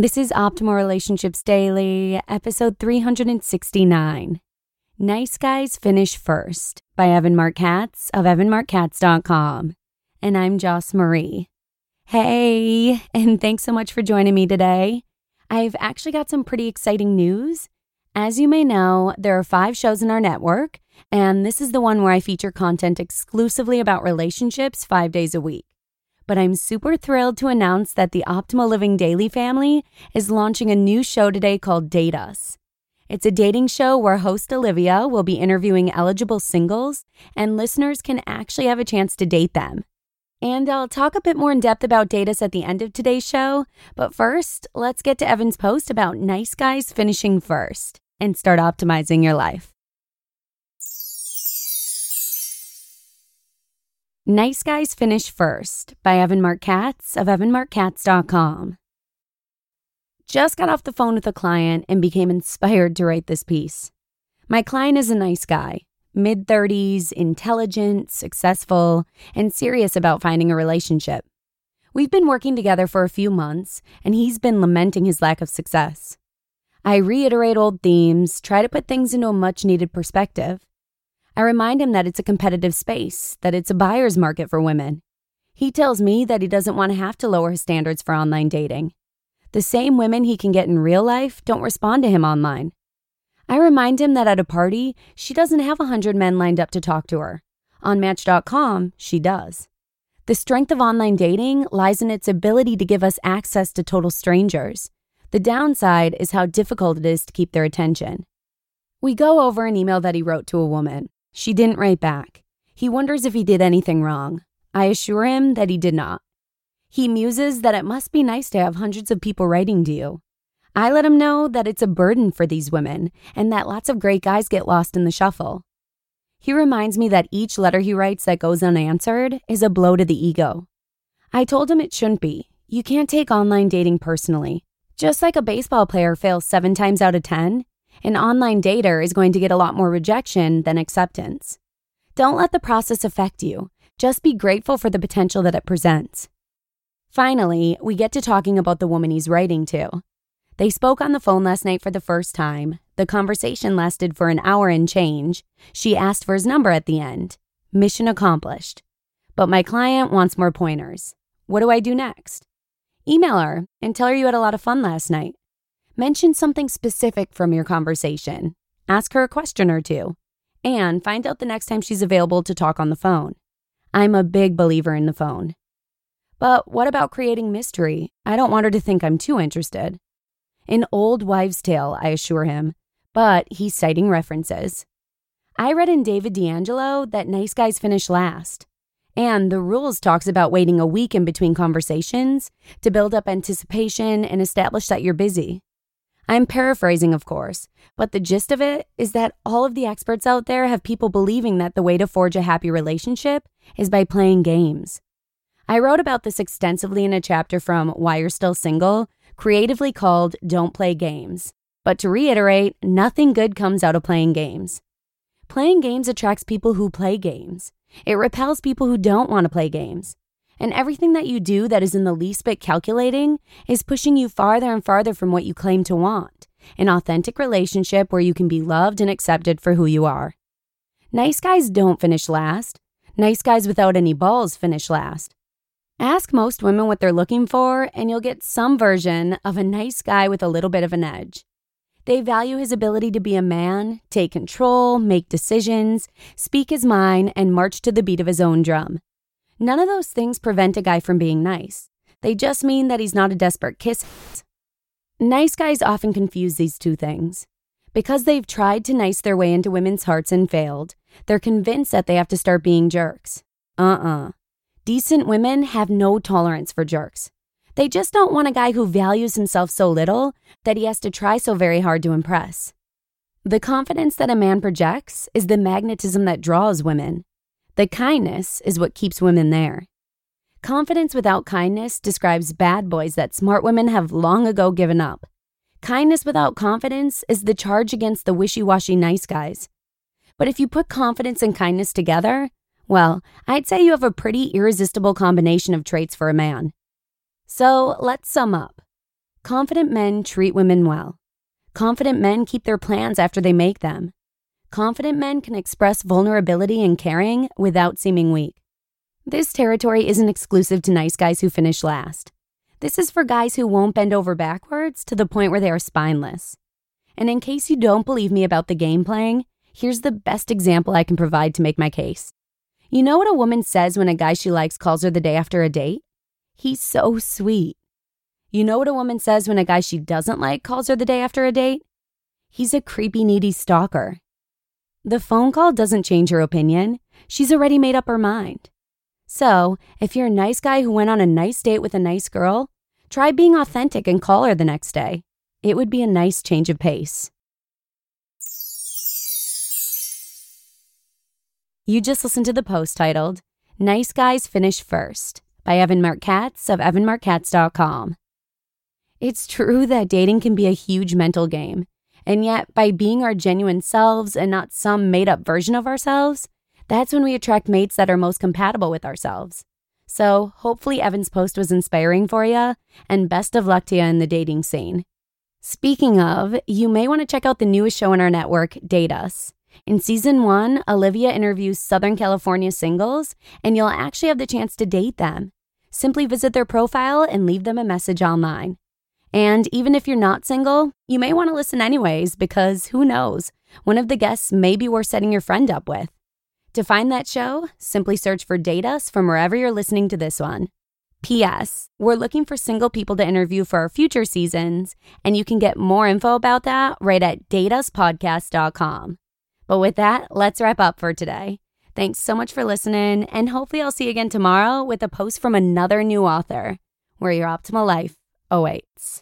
This is Optimal Relationships Daily, episode 369. Nice Guys Finish First by Evan Marc Katz of evanmarckatz.com. And I'm Joss Marie. Hey, and thanks so much for joining me today. I've actually got some pretty exciting news. As you may know, there are five shows in our network, and this is the one where I feature content exclusively about relationships five days a week. But I'm super thrilled to announce that the Optimal Living Daily family is launching a new show today called Date Us. It's a dating show where host Olivia will be interviewing eligible singles, and listeners can actually have a chance to date them. And I'll talk a bit more in depth about Date Us at the end of today's show. But first, let's get to Evan's post about nice guys finishing first and start optimizing your life. Nice Guys Finish First by Evan Marc Katz of evanmarckatz.com. Just got off the phone with a client and became inspired to write this piece. My client is a nice guy, mid 30s, intelligent, successful, and serious about finding a relationship. We've been working together for a few months, and he's been lamenting his lack of success. I reiterate old themes, try to put things into a much needed perspective. I remind him that it's a competitive space, that it's a buyer's market for women. He tells me that he doesn't want to have to lower his standards for online dating. The same women he can get in real life don't respond to him online. I remind him that at a party, she doesn't have a 100 men lined up to talk to her. On Match.com, she does. The strength of online dating lies in its ability to give us access to total strangers. The downside is how difficult it is to keep their attention. We go over an email that he wrote to a woman. She didn't write back. He wonders if he did anything wrong. I assure him that he did not. He muses that it must be nice to have hundreds of people writing to you. I let him know that it's a burden for these women and that lots of great guys get lost in the shuffle. He reminds me that each letter he writes that goes unanswered is a blow to the ego. I told him it shouldn't be. You can't take online dating personally. Just like a baseball player fails seven times out of 10, an online dater is going to get a lot more rejection than acceptance. Don't let the process affect you. Just be grateful for the potential that it presents. Finally, we get to talking about the woman he's writing to. They spoke on the phone last night for the first time. The conversation lasted for an hour and change. She asked for his number at the end. Mission accomplished. But my client wants more pointers. What do I do next? Email her and tell her you had a lot of fun last night. Mention something specific from your conversation. Ask her a question or two. And find out the next time she's available to talk on the phone. I'm a big believer in the phone. But what about creating mystery? I don't want her to think I'm too interested. An old wives' tale, I assure him, but he's citing references. I read in David DeAngelo that nice guys finish last. And the rules talks about waiting a week in between conversations to build up anticipation and establish that you're busy. I'm paraphrasing, of course, but the gist of it is that all of the experts out there have people believing that the way to forge a happy relationship is by playing games. I wrote about this extensively in a chapter from Why You're Still Single creatively called Don't Play Games. But to reiterate, nothing good comes out of playing games. Playing games attracts people who play games. It repels people who don't want to play games. And everything that you do that is in the least bit calculating is pushing you farther and farther from what you claim to want an authentic relationship where you can be loved and accepted for who you are. Nice guys don't finish last. Nice guys without any balls finish last. Ask most women what they're looking for, and you'll get some version of a nice guy with a little bit of an edge. They value his ability to be a man, take control, make decisions, speak his mind, and march to the beat of his own drum. None of those things prevent a guy from being nice. They just mean that he's not a desperate kiss. Nice guys often confuse these two things. Because they've tried to nice their way into women's hearts and failed, they're convinced that they have to start being jerks. Uh uh-uh. uh Decent women have no tolerance for jerks. They just don't want a guy who values himself so little that he has to try so very hard to impress. The confidence that a man projects is the magnetism that draws women. The kindness is what keeps women there. Confidence without kindness describes bad boys that smart women have long ago given up. Kindness without confidence is the charge against the wishy washy nice guys. But if you put confidence and kindness together, well, I'd say you have a pretty irresistible combination of traits for a man. So let's sum up. Confident men treat women well. Confident men keep their plans after they make them. Confident men can express vulnerability and caring without seeming weak. This territory isn't exclusive to nice guys who finish last. This is for guys who won't bend over backwards to the point where they are spineless. And in case you don't believe me about the game playing, here's the best example I can provide to make my case. You know what a woman says when a guy she likes calls her the day after a date? He's so sweet. You know what a woman says when a guy she doesn't like calls her the day after a date? He's a creepy, needy stalker. The phone call doesn't change her opinion. She's already made up her mind. So, if you're a nice guy who went on a nice date with a nice girl, try being authentic and call her the next day. It would be a nice change of pace. You just listened to the post titled, Nice Guys Finish First by Evan Marc Katz of evanmarckatz.com. It's true that dating can be a huge mental game, and yet by being our genuine selves and not some made up version of ourselves, that's when we attract mates that are most compatible with ourselves. So, hopefully, Evan's post was inspiring for you, and best of luck to you in the dating scene. Speaking of, you may want to check out the newest show in our network, Date Us. In season one, Olivia interviews Southern California singles, and you'll actually have the chance to date them. Simply visit their profile and leave them a message online. And even if you're not single, you may want to listen anyways because who knows, one of the guests may be worth setting your friend up with. To find that show, simply search for Date Us from wherever you're listening to this one. P.S. We're looking for single people to interview for our future seasons, and you can get more info about that right at dateuspodcast.com. But with that, let's wrap up for today. Thanks so much for listening, and hopefully, I'll see you again tomorrow with a post from another new author where your optimal life awaits.